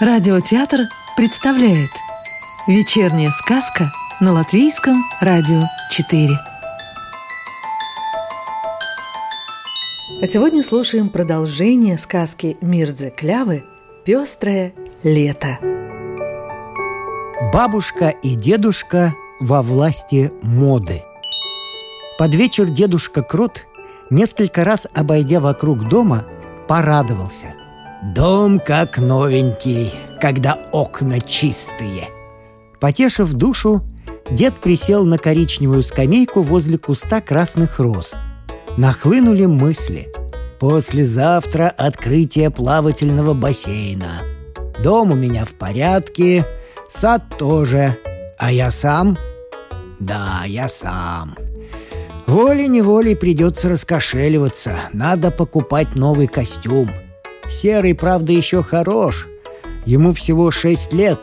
Радиотеатр представляет Вечерняя сказка на Латвийском радио 4 А сегодня слушаем продолжение сказки Мирдзе Клявы «Пестрое лето» Бабушка и дедушка во власти моды. Под вечер дедушка Крот, несколько раз обойдя вокруг дома, порадовался – Дом как новенький, когда окна чистые. Потешив душу, дед присел на коричневую скамейку возле куста красных роз. Нахлынули мысли. Послезавтра открытие плавательного бассейна. Дом у меня в порядке, сад тоже. А я сам? Да, я сам. Волей-неволей придется раскошеливаться. Надо покупать новый костюм – Серый, правда, еще хорош. Ему всего шесть лет.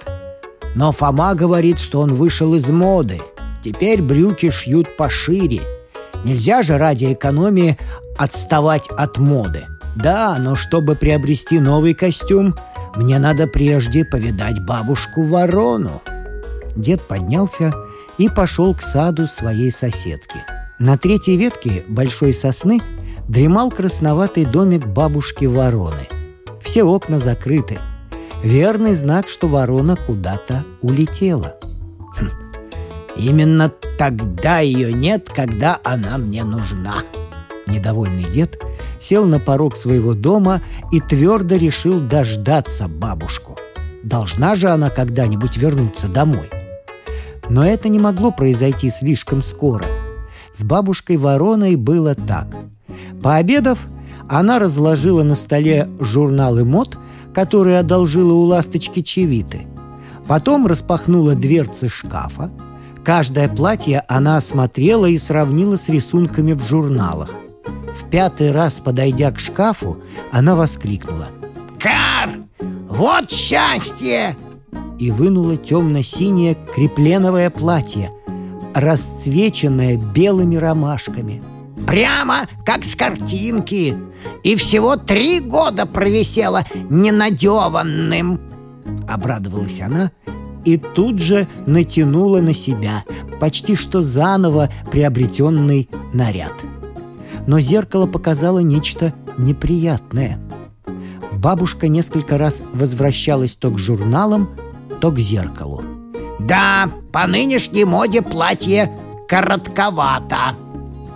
Но Фома говорит, что он вышел из моды. Теперь брюки шьют пошире. Нельзя же ради экономии отставать от моды. Да, но чтобы приобрести новый костюм, мне надо прежде повидать бабушку-ворону. Дед поднялся и пошел к саду своей соседки. На третьей ветке большой сосны дремал красноватый домик бабушки-вороны. Все окна закрыты. Верный знак, что ворона куда-то улетела. Хм. Именно тогда ее нет, когда она мне нужна. Недовольный дед сел на порог своего дома и твердо решил дождаться бабушку. Должна же она когда-нибудь вернуться домой. Но это не могло произойти слишком скоро. С бабушкой Вороной было так. Пообедав, она разложила на столе журналы мод, которые одолжила у ласточки Чевиты. Потом распахнула дверцы шкафа. Каждое платье она осмотрела и сравнила с рисунками в журналах. В пятый раз, подойдя к шкафу, она воскликнула. «Кар! Вот счастье!» И вынула темно-синее крепленовое платье, расцвеченное белыми ромашками – Прямо как с картинки И всего три года провисела ненадеванным Обрадовалась она и тут же натянула на себя почти что заново приобретенный наряд. Но зеркало показало нечто неприятное. Бабушка несколько раз возвращалась то к журналам, то к зеркалу. «Да, по нынешней моде платье коротковато»,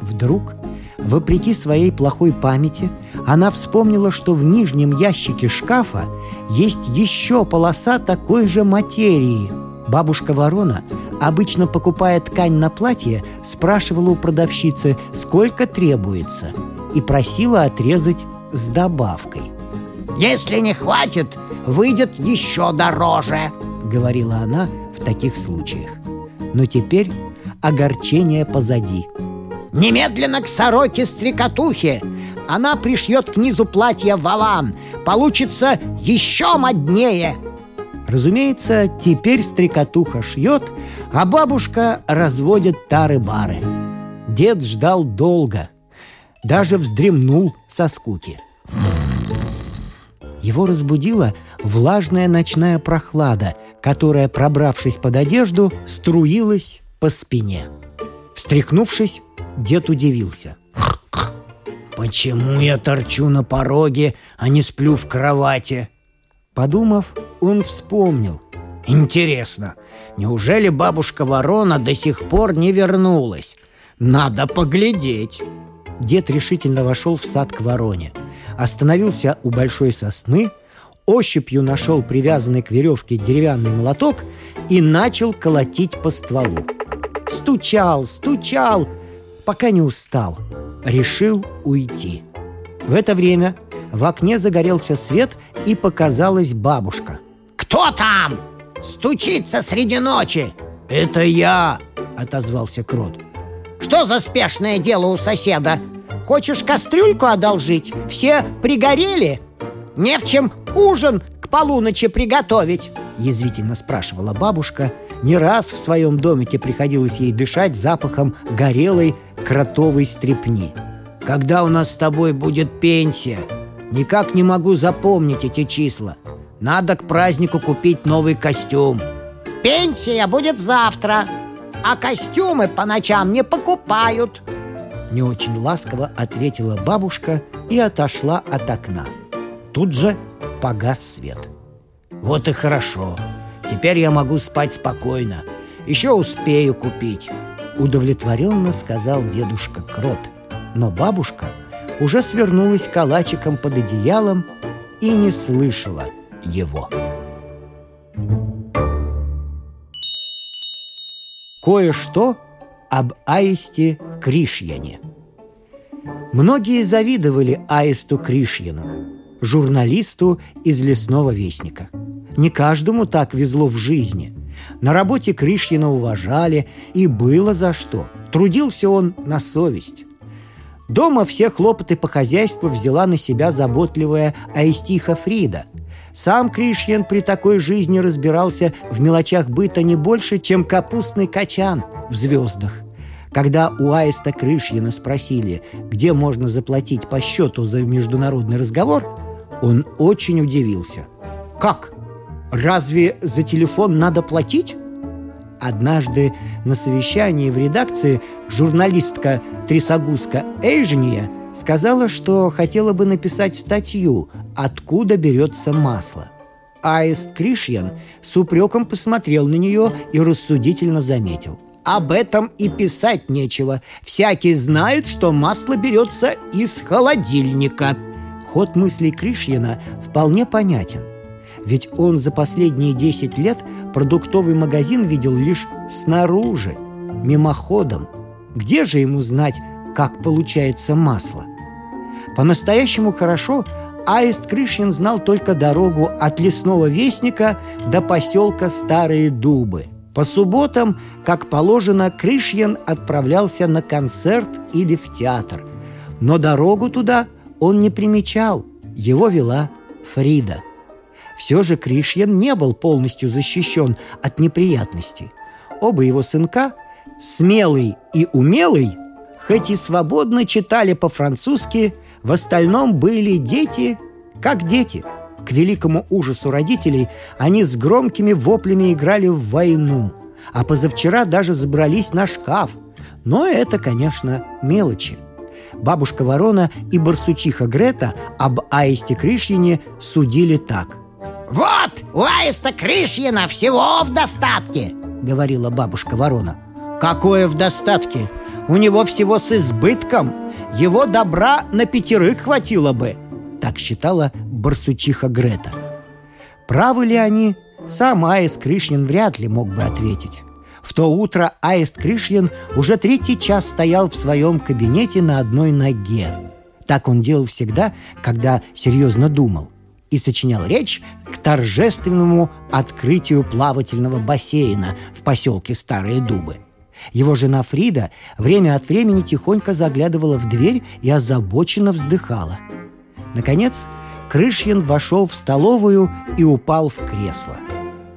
Вдруг, вопреки своей плохой памяти, она вспомнила, что в нижнем ящике шкафа есть еще полоса такой же материи. Бабушка Ворона, обычно покупая ткань на платье, спрашивала у продавщицы, сколько требуется, и просила отрезать с добавкой. «Если не хватит, выйдет еще дороже», — говорила она в таких случаях. Но теперь огорчение позади — Немедленно к сороке-стрекотухе. Она пришьет к низу платья валан. Получится еще моднее. Разумеется, теперь стрекотуха шьет, а бабушка разводит тары-бары. Дед ждал долго, даже вздремнул со скуки. Его разбудила влажная ночная прохлада, которая, пробравшись под одежду, струилась по спине. Встряхнувшись, Дед удивился. «Почему я торчу на пороге, а не сплю в кровати?» Подумав, он вспомнил. «Интересно, неужели бабушка Ворона до сих пор не вернулась? Надо поглядеть!» Дед решительно вошел в сад к вороне. Остановился у большой сосны, ощупью нашел привязанный к веревке деревянный молоток и начал колотить по стволу. Стучал, стучал, пока не устал. Решил уйти. В это время в окне загорелся свет и показалась бабушка. «Кто там? Стучится среди ночи!» «Это я!» — отозвался Крот. «Что за спешное дело у соседа? Хочешь кастрюльку одолжить? Все пригорели? Не в чем ужин к полуночи приготовить!» Язвительно спрашивала бабушка. Не раз в своем домике приходилось ей дышать запахом горелой кротовой стрепни. «Когда у нас с тобой будет пенсия? Никак не могу запомнить эти числа. Надо к празднику купить новый костюм. Пенсия будет завтра А костюмы по ночам не покупают. Не очень ласково ответила бабушка и отошла от окна. Тут же погас свет. Вот и хорошо. Теперь я могу спать спокойно. Еще успею купить Удовлетворенно сказал дедушка Крот Но бабушка уже свернулась калачиком под одеялом и не слышала его. Кое-что об аисте Кришьяне. Многие завидовали аисту Кришьяну, журналисту из «Лесного вестника». Не каждому так везло в жизни. На работе Кришьяна уважали, и было за что. Трудился он на совесть. Дома все хлопоты по хозяйству взяла на себя заботливая Аистиха Фрида. Сам Кришьян при такой жизни разбирался в мелочах быта не больше, чем капустный качан в звездах. Когда у Аиста Крышьяна спросили, где можно заплатить по счету за международный разговор, он очень удивился. «Как? Разве за телефон надо платить?» Однажды на совещании в редакции журналистка Трисагуска Эйжния сказала, что хотела бы написать статью «Откуда берется масло». Аист Кришьян с упреком посмотрел на нее и рассудительно заметил. «Об этом и писать нечего. Всякий знает, что масло берется из холодильника». Ход мыслей Кришьяна вполне понятен. Ведь он за последние 10 лет продуктовый магазин видел лишь снаружи, мимоходом. Где же ему знать, как получается масло? По-настоящему хорошо Аист Крышин знал только дорогу от лесного вестника до поселка Старые Дубы. По субботам, как положено, Крышьян отправлялся на концерт или в театр. Но дорогу туда он не примечал, его вела Фрида – все же Кришьян не был полностью защищен от неприятностей. Оба его сынка, смелый и умелый, хоть и свободно читали по-французски, в остальном были дети как дети. К великому ужасу родителей они с громкими воплями играли в войну, а позавчера даже забрались на шкаф. Но это, конечно, мелочи. Бабушка Ворона и барсучиха Грета об аисте Кришьине судили так – «Вот, у аиста Крышьина всего в достатке!» — говорила бабушка ворона. «Какое в достатке? У него всего с избытком. Его добра на пятерых хватило бы!» Так считала барсучиха Грета. Правы ли они, сам Аист Кришьин вряд ли мог бы ответить. В то утро Аист Кришьин уже третий час стоял в своем кабинете на одной ноге. Так он делал всегда, когда серьезно думал – и сочинял речь торжественному открытию плавательного бассейна в поселке Старые Дубы. Его жена Фрида время от времени тихонько заглядывала в дверь и озабоченно вздыхала. Наконец, Крышьин вошел в столовую и упал в кресло.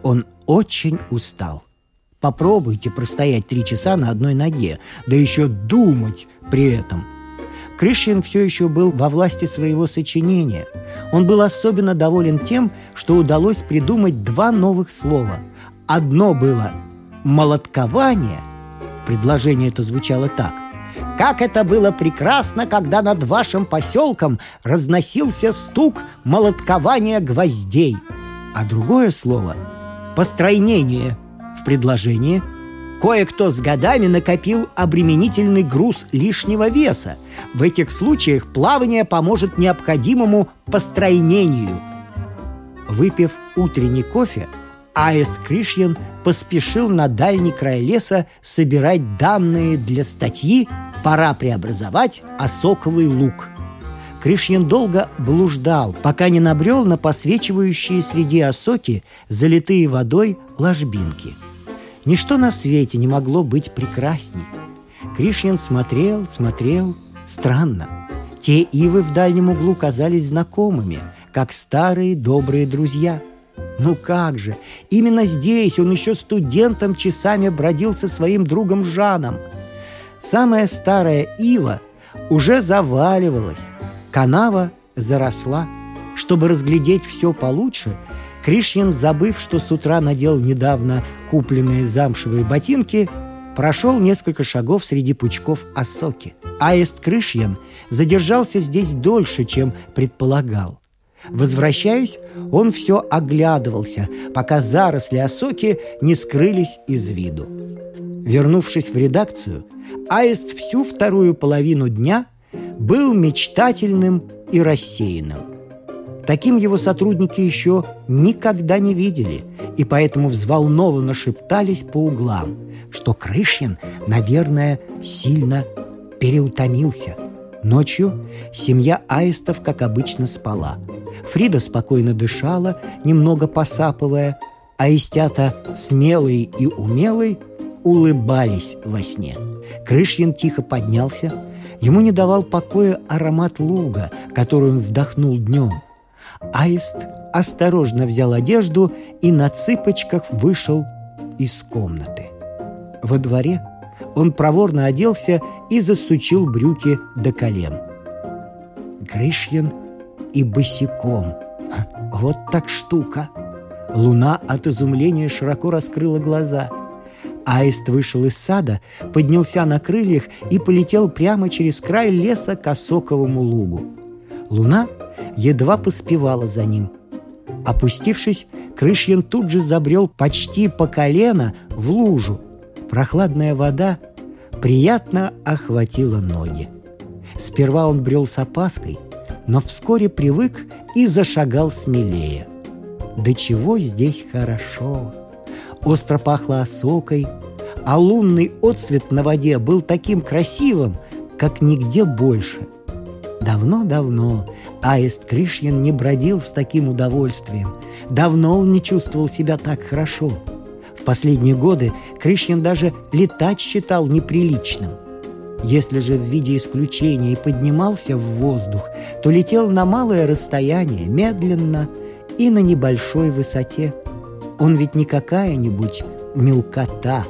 Он очень устал. Попробуйте простоять три часа на одной ноге, да еще думать при этом – Крышин все еще был во власти своего сочинения. Он был особенно доволен тем, что удалось придумать два новых слова. Одно было «молоткование», предложение это звучало так – как это было прекрасно, когда над вашим поселком разносился стук молоткования гвоздей. А другое слово – постройнение в предложении Кое-кто с годами накопил обременительный груз лишнего веса. В этих случаях плавание поможет необходимому постройнению. Выпив утренний кофе, Аэс Кришьян поспешил на дальний край леса собирать данные для статьи «Пора преобразовать осоковый лук». Кришьян долго блуждал, пока не набрел на посвечивающие среди осоки залитые водой ложбинки – Ничто на свете не могло быть прекрасней. Кришьян смотрел, смотрел. Странно. Те ивы в дальнем углу казались знакомыми, как старые добрые друзья. Ну как же, именно здесь он еще студентом часами бродил со своим другом Жаном. Самая старая ива уже заваливалась, канава заросла. Чтобы разглядеть все получше, Кришьян, забыв, что с утра надел недавно купленные замшевые ботинки, прошел несколько шагов среди пучков осоки. Аист Крышьян задержался здесь дольше, чем предполагал. Возвращаясь, он все оглядывался, пока заросли осоки не скрылись из виду. Вернувшись в редакцию, Аист всю вторую половину дня был мечтательным и рассеянным. Таким его сотрудники еще никогда не видели, и поэтому взволнованно шептались по углам, что Крышин, наверное, сильно переутомился. Ночью семья аистов, как обычно, спала. Фрида спокойно дышала, немного посапывая, а истята смелый и умелый улыбались во сне. Крышьин тихо поднялся. Ему не давал покоя аромат луга, который он вдохнул днем – Аист осторожно взял одежду и на цыпочках вышел из комнаты. Во дворе он проворно оделся и засучил брюки до колен. Грышьин и босиком. Вот так штука! Луна от изумления широко раскрыла глаза. Аист вышел из сада, поднялся на крыльях и полетел прямо через край леса к осоковому лугу. Луна едва поспевала за ним. Опустившись, Крышьин тут же забрел почти по колено в лужу. Прохладная вода приятно охватила ноги. Сперва он брел с опаской, но вскоре привык и зашагал смелее. Да чего здесь хорошо! Остро пахло осокой, а лунный отсвет на воде был таким красивым, как нигде больше. Давно-давно Аист Кришьян не бродил с таким удовольствием. Давно он не чувствовал себя так хорошо. В последние годы Кришьян даже летать считал неприличным. Если же в виде исключения и поднимался в воздух, то летел на малое расстояние, медленно и на небольшой высоте. Он ведь не какая-нибудь мелкота,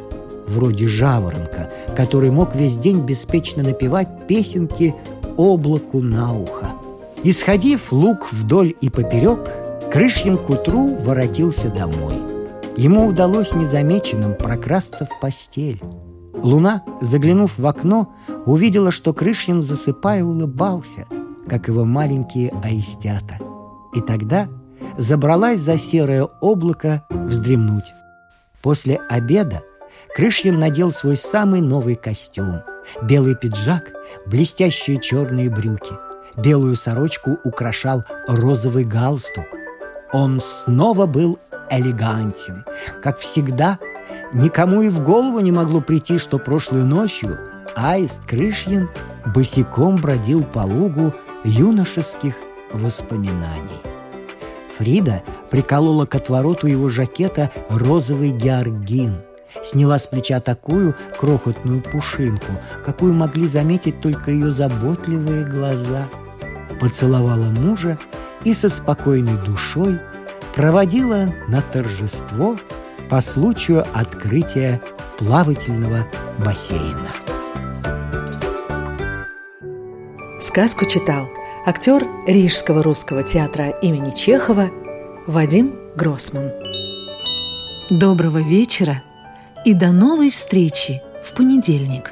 вроде жаворонка, который мог весь день беспечно напевать песенки облаку на ухо. Исходив лук вдоль и поперек, Крышьин к утру воротился домой. Ему удалось незамеченным прокрасться в постель. Луна, заглянув в окно, увидела, что Крышьин, засыпая, улыбался, как его маленькие аистята. И тогда забралась за серое облако вздремнуть. После обеда Крышьин надел свой самый новый костюм, белый пиджак, блестящие черные брюки – Белую сорочку украшал розовый галстук. Он снова был элегантен. Как всегда, никому и в голову не могло прийти, что прошлой ночью Аист Крышьин босиком бродил по лугу юношеских воспоминаний. Фрида приколола к отвороту его жакета розовый георгин, сняла с плеча такую крохотную пушинку, какую могли заметить только ее заботливые глаза – поцеловала мужа и со спокойной душой проводила на торжество по случаю открытия плавательного бассейна. Сказку читал актер Рижского русского театра имени Чехова Вадим Гроссман. Доброго вечера и до новой встречи в понедельник –